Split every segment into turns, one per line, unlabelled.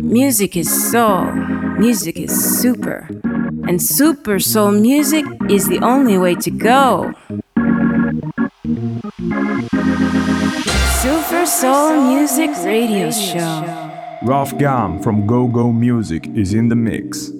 Music is soul, music is super, and super soul music is the only way to go. Super Soul Music Radio Show.
Ralph Gum from Go Go Music is in the mix.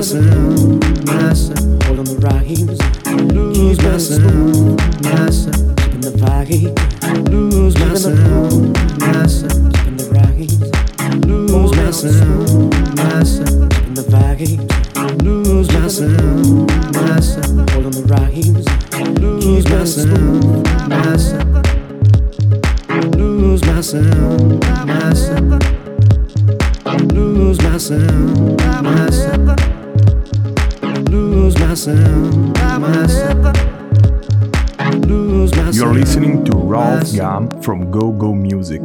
my sound, my. Hold on the rhymes. Lose myself, myself. Keeping the vibe. Lose my sound, my sound. Keeping the. Lose my sound. Keeping the vibe. Lose my sound. Hold on the rhymes. Lose my sound, my. Lose my
sound, my. Lose my sound. You're listening to
Ralph Gum from Go Go Music.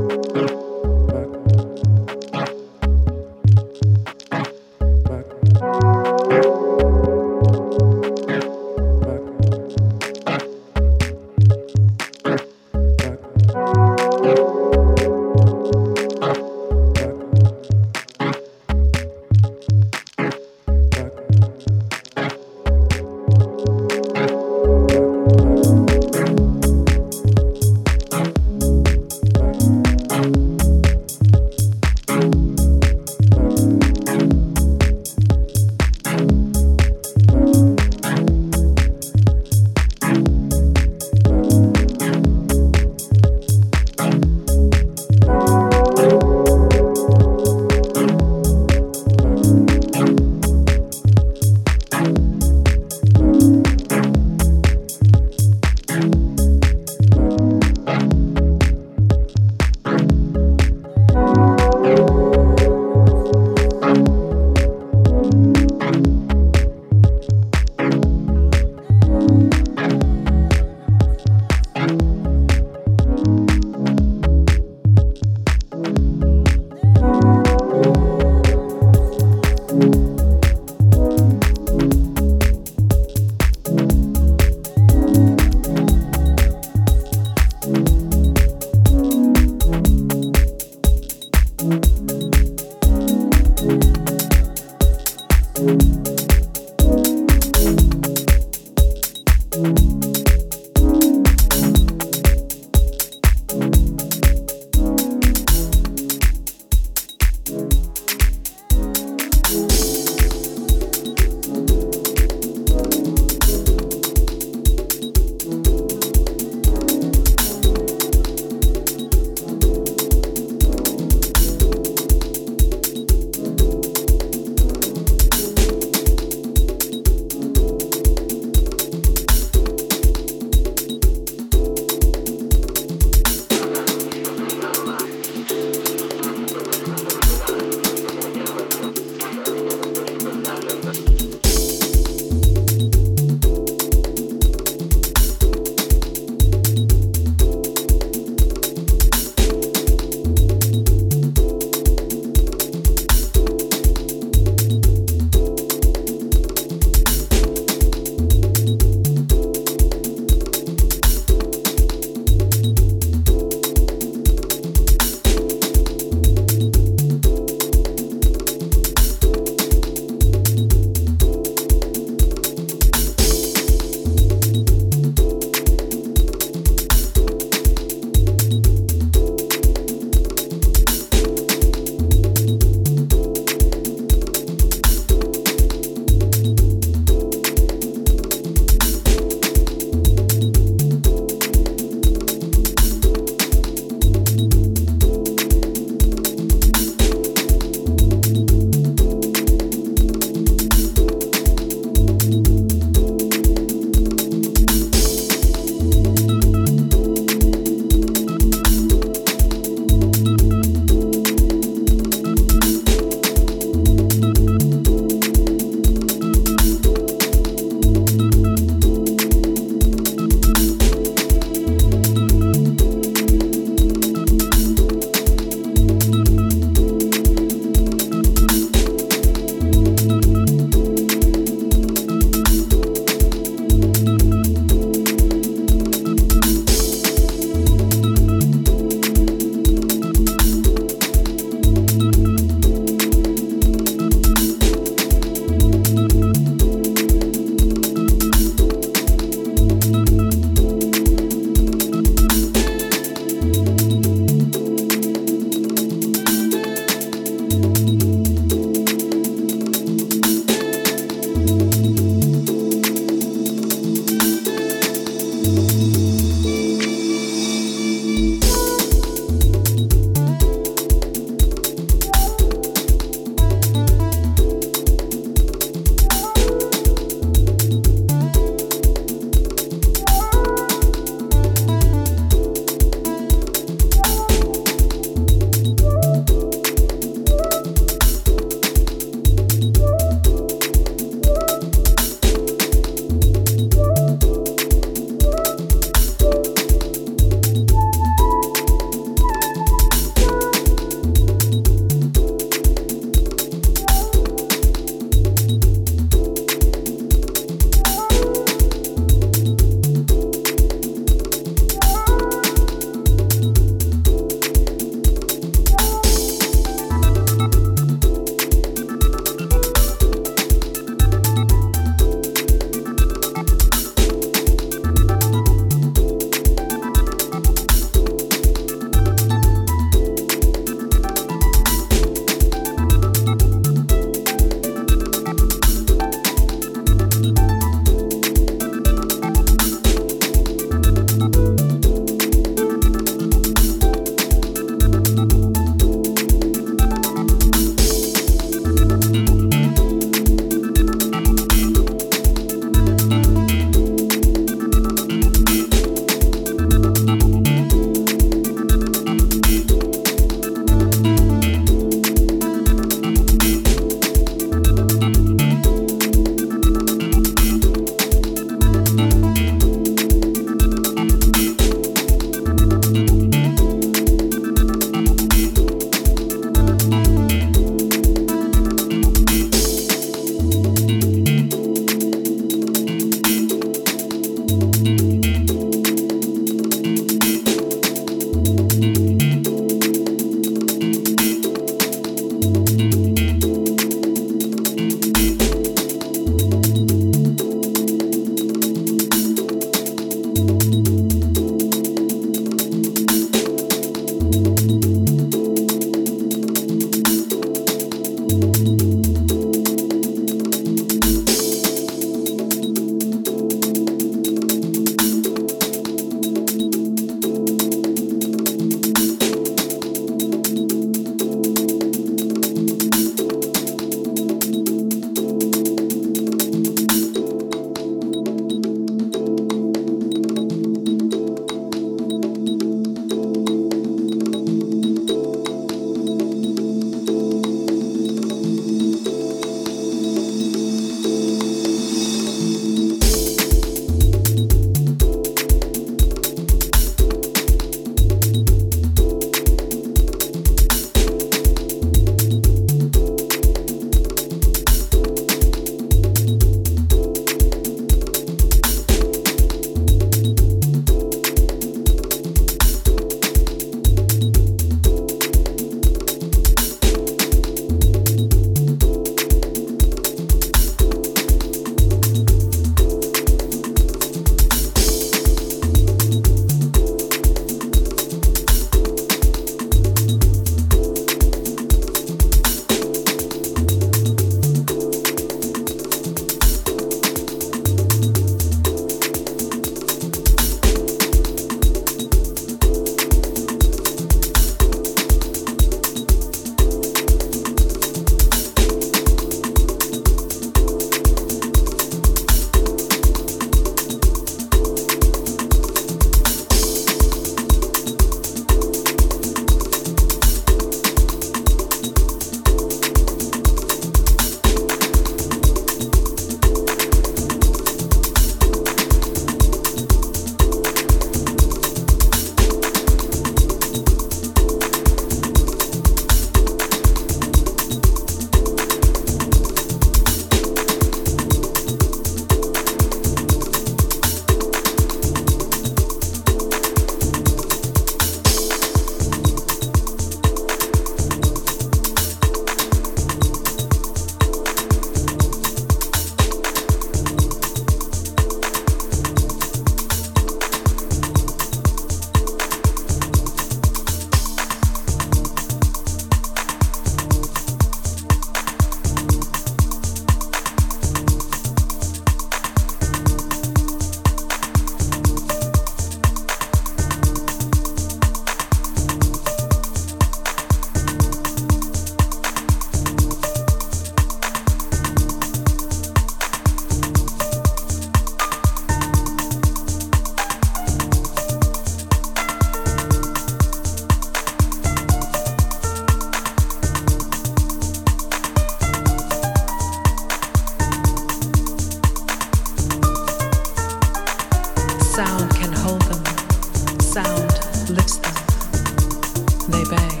They bang.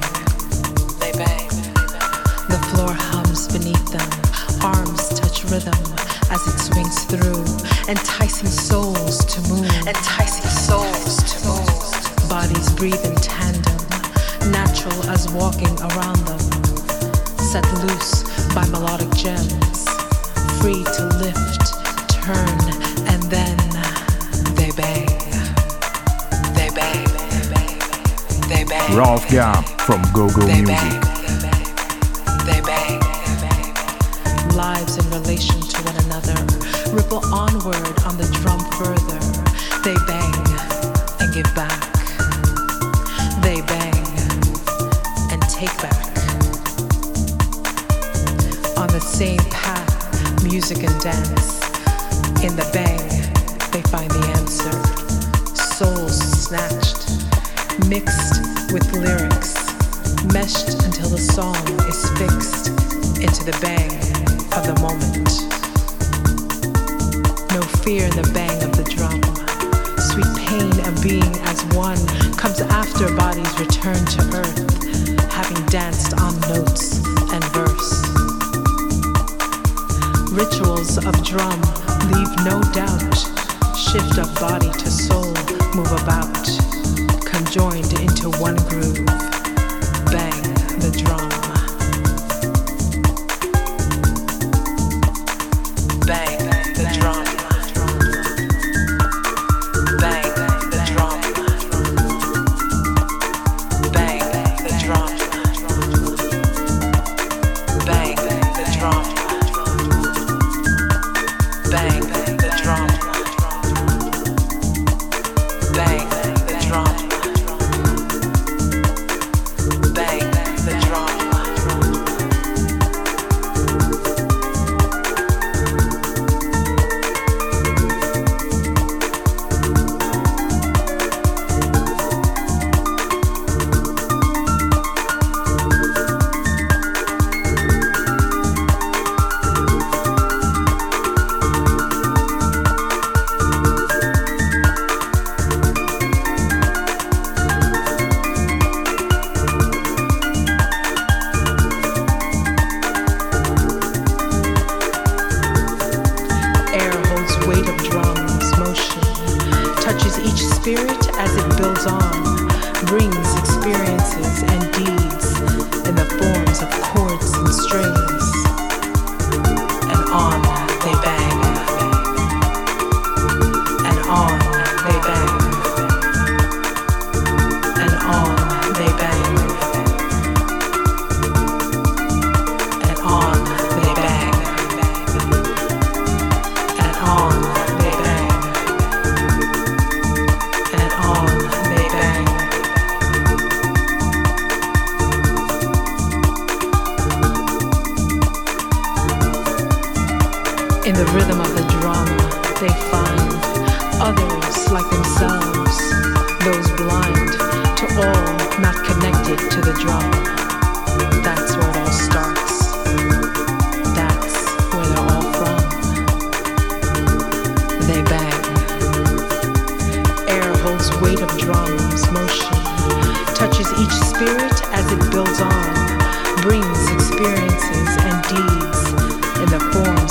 They bang. The floor hums beneath them. Arms touch rhythm as it swings through, enticing. From Go Go Music.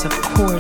of course.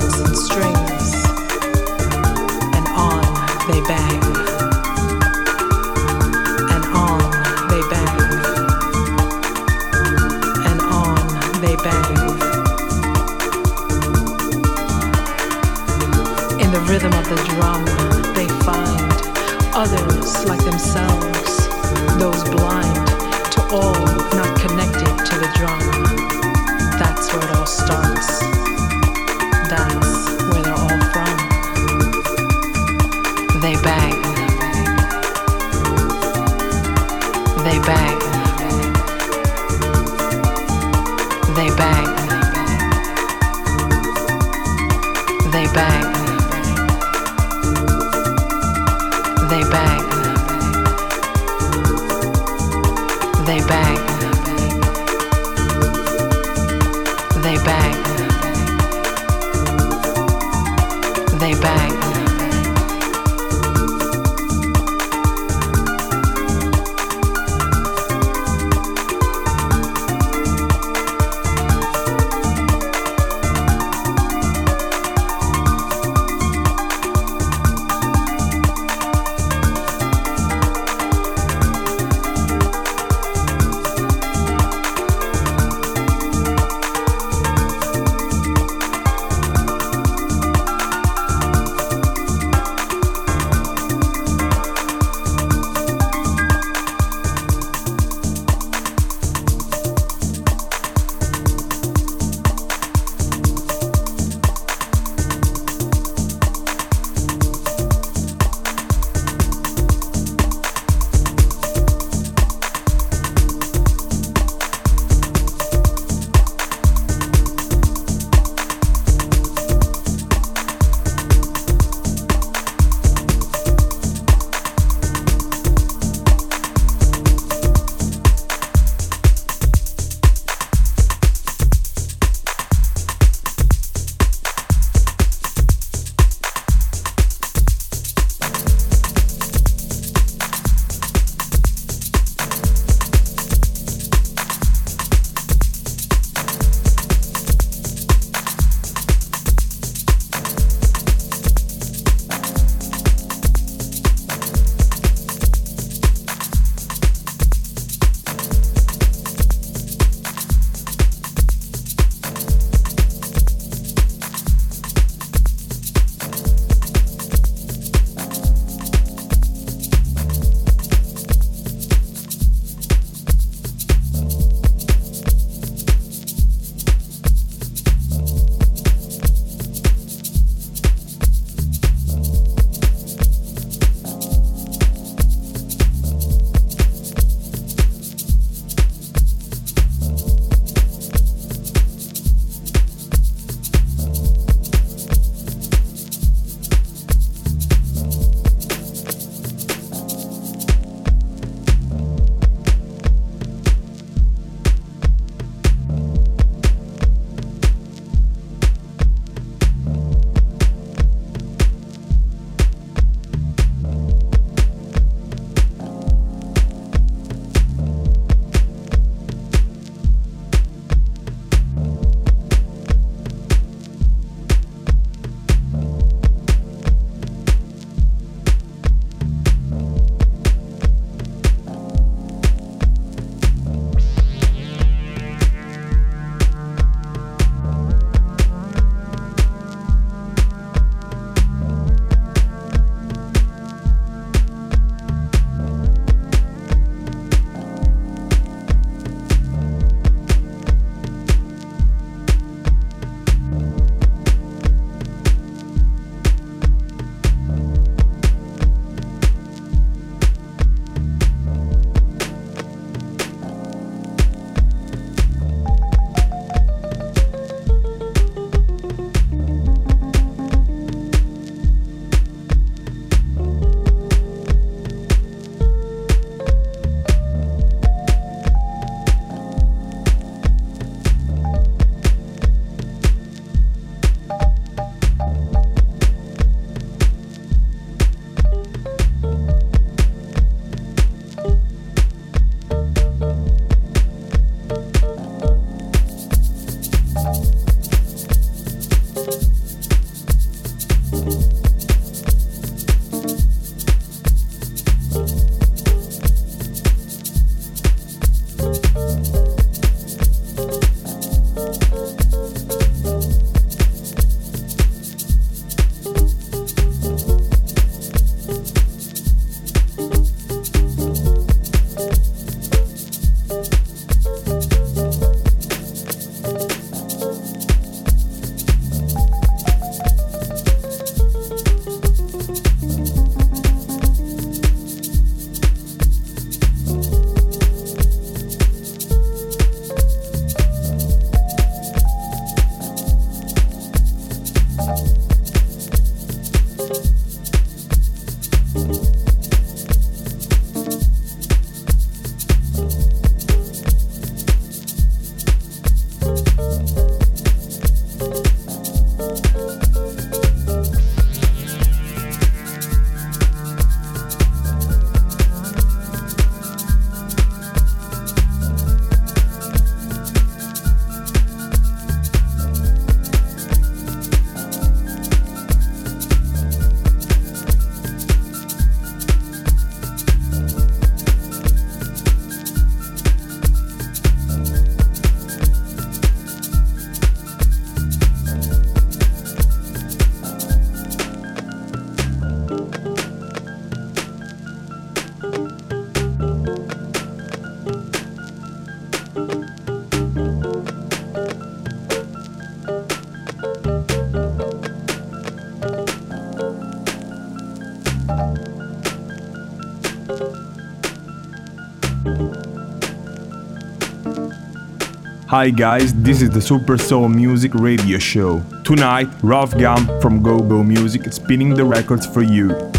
Hi guys, this is the Super Soul Music Radio Show. Tonight, Ralph Gum from Go Go Music spinning the records for you.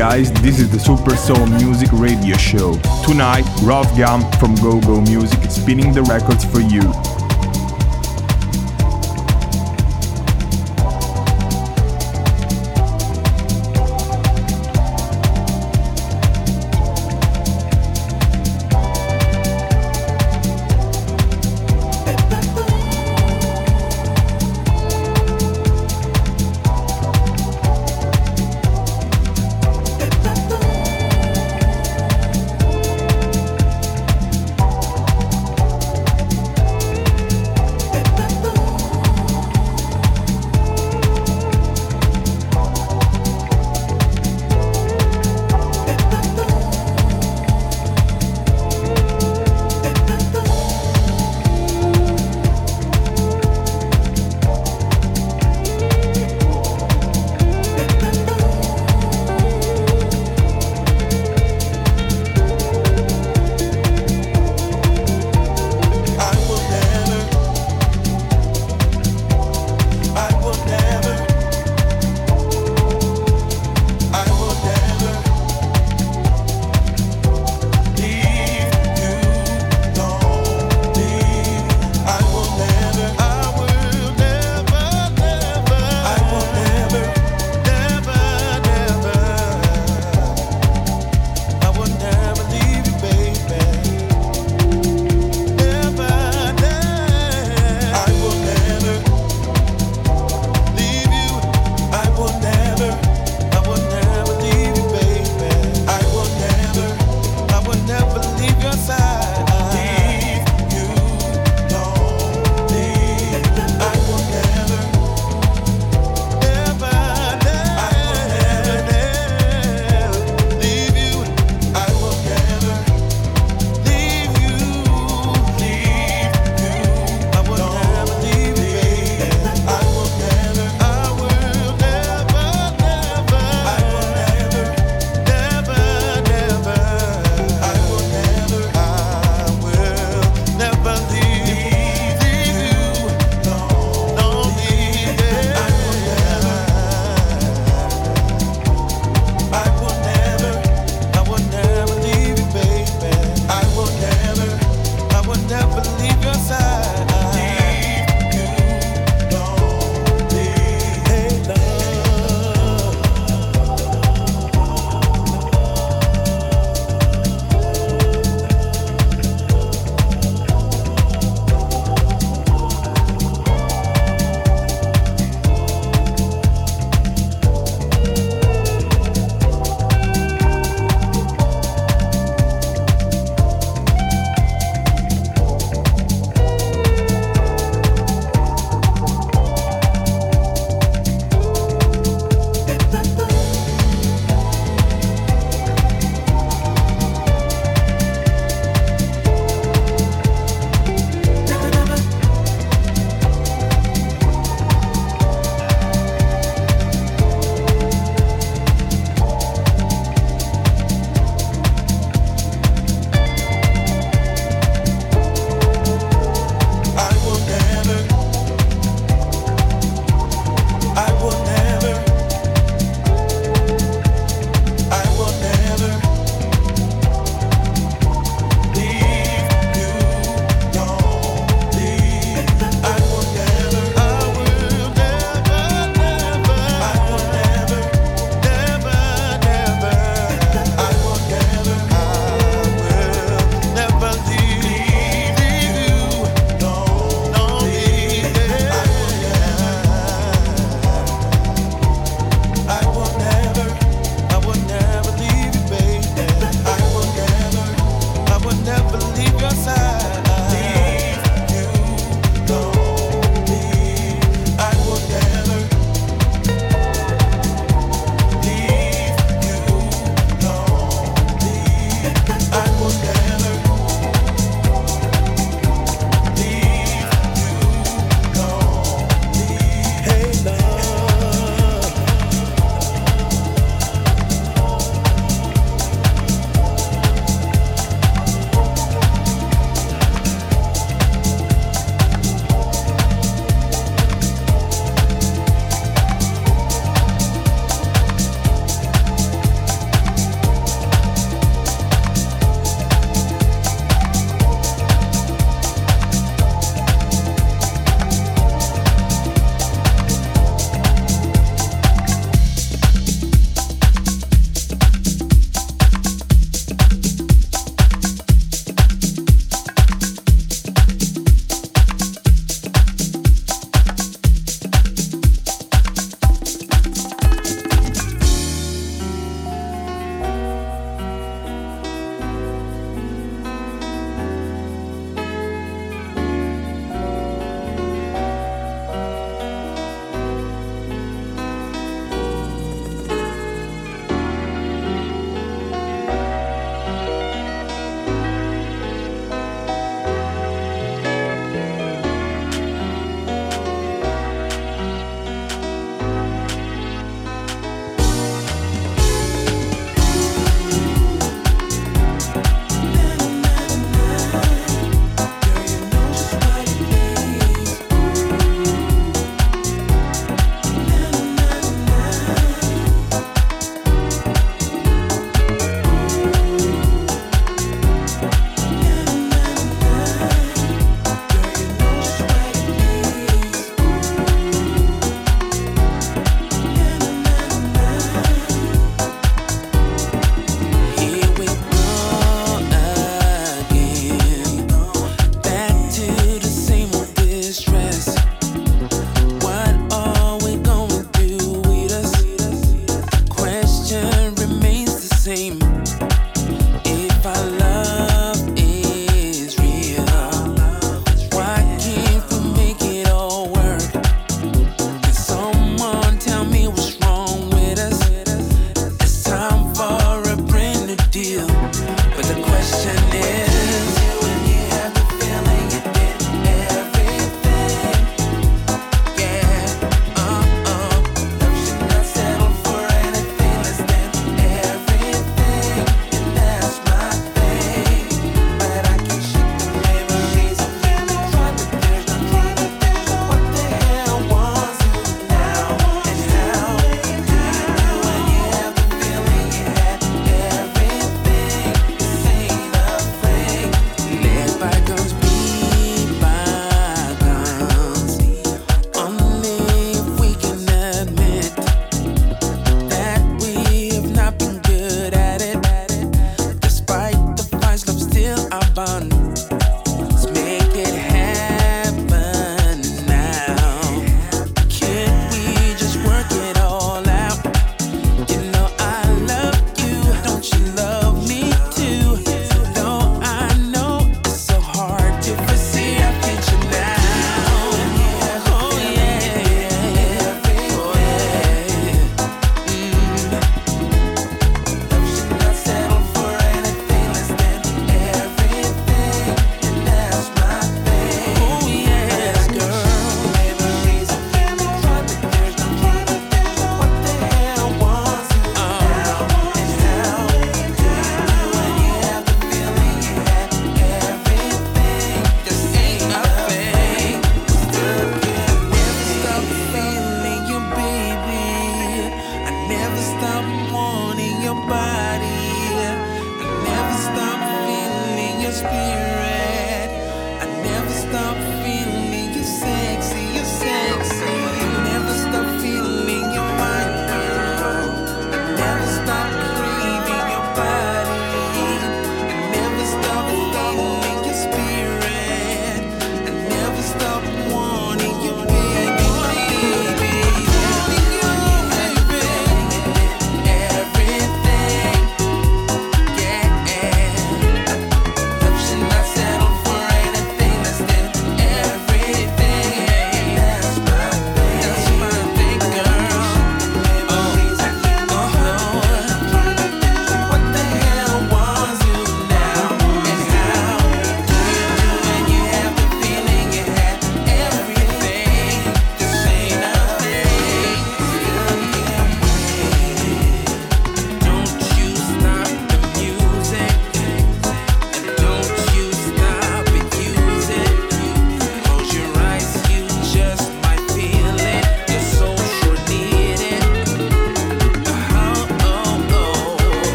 guys, this is the Super Soul Music Radio Show. Tonight, Ralph Gum from Go Go Music is spinning the records for you.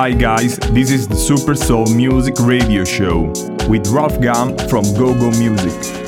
Hi guys, this is the Super Soul Music Radio Show with Ralph Gum from GoGo
Music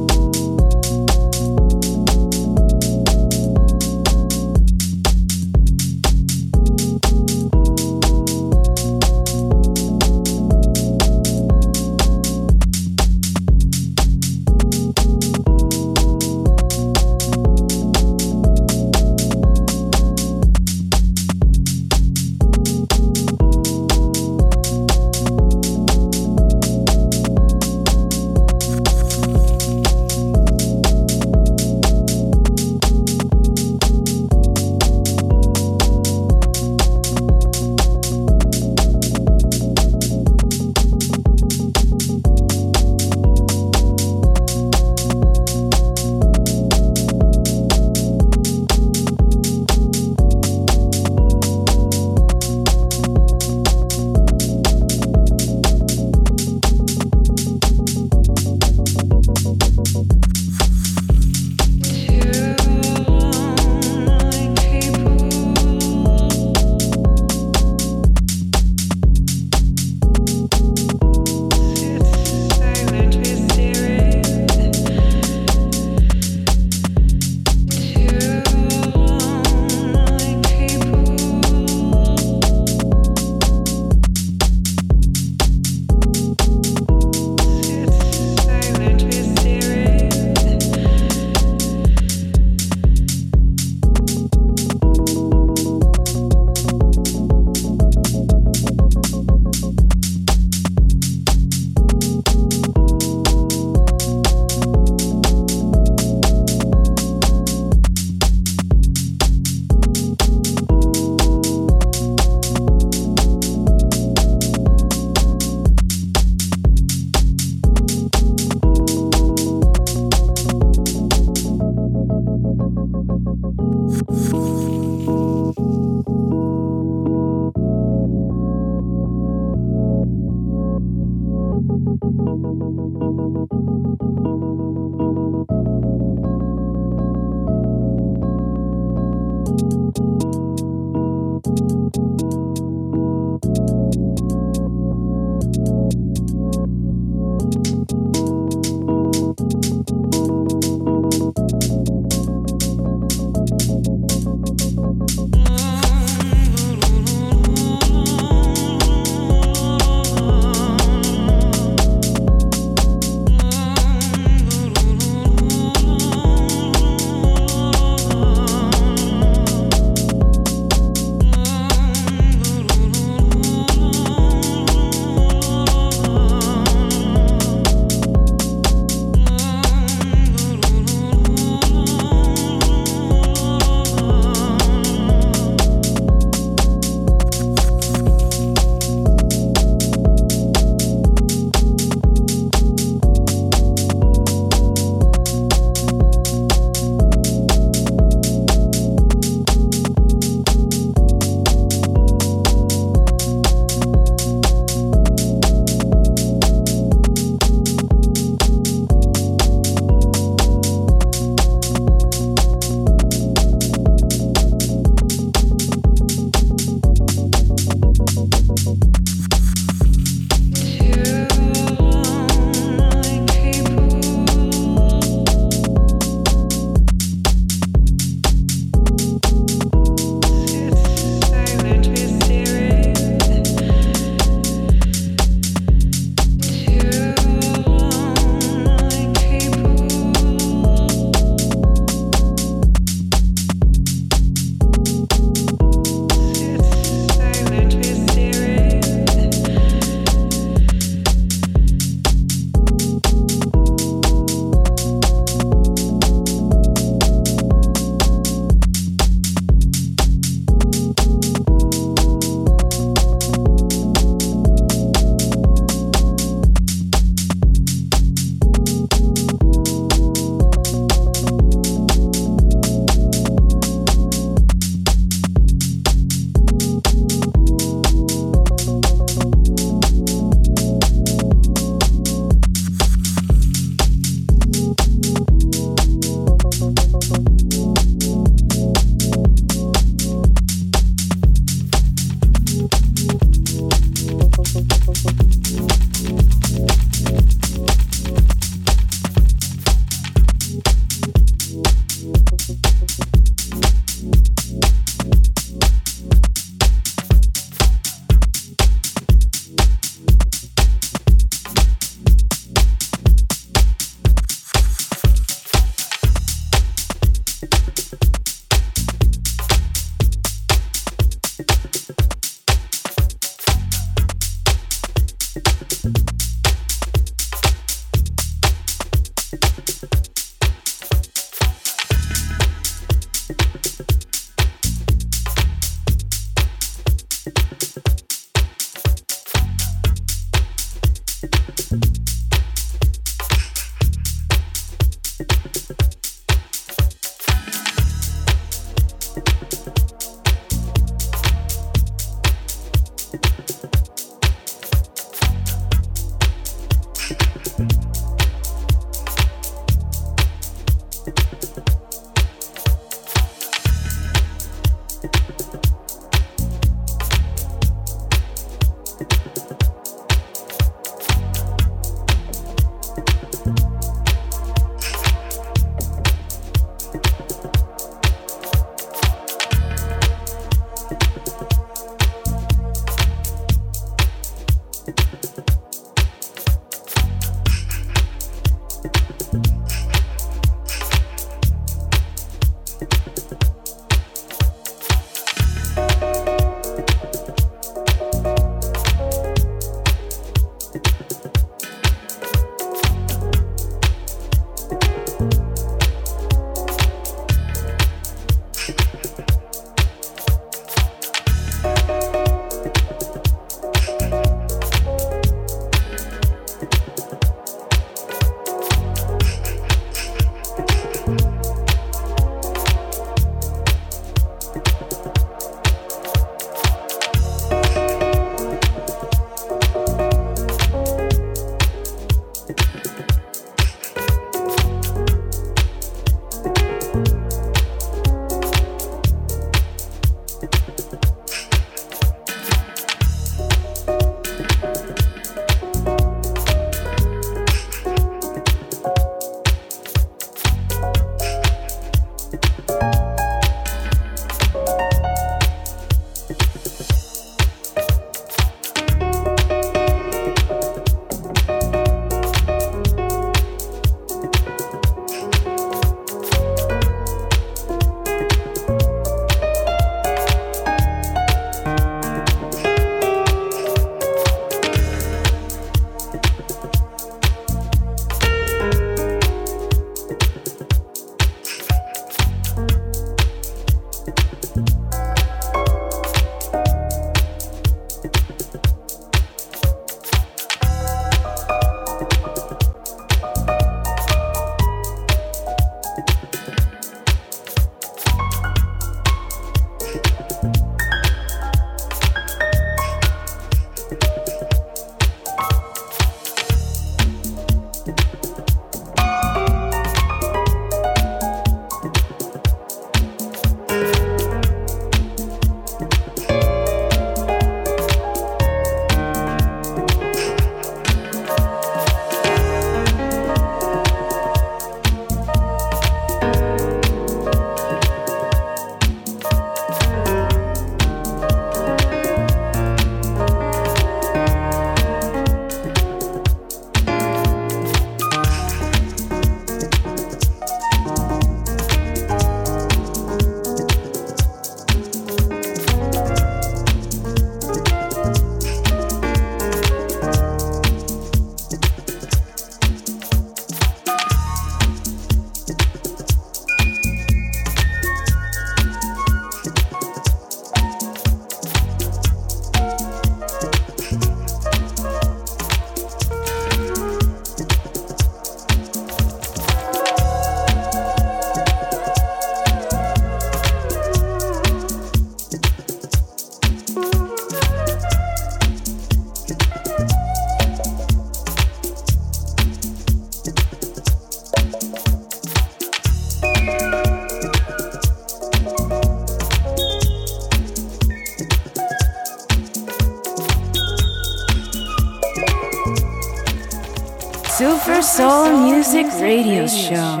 Radio Show.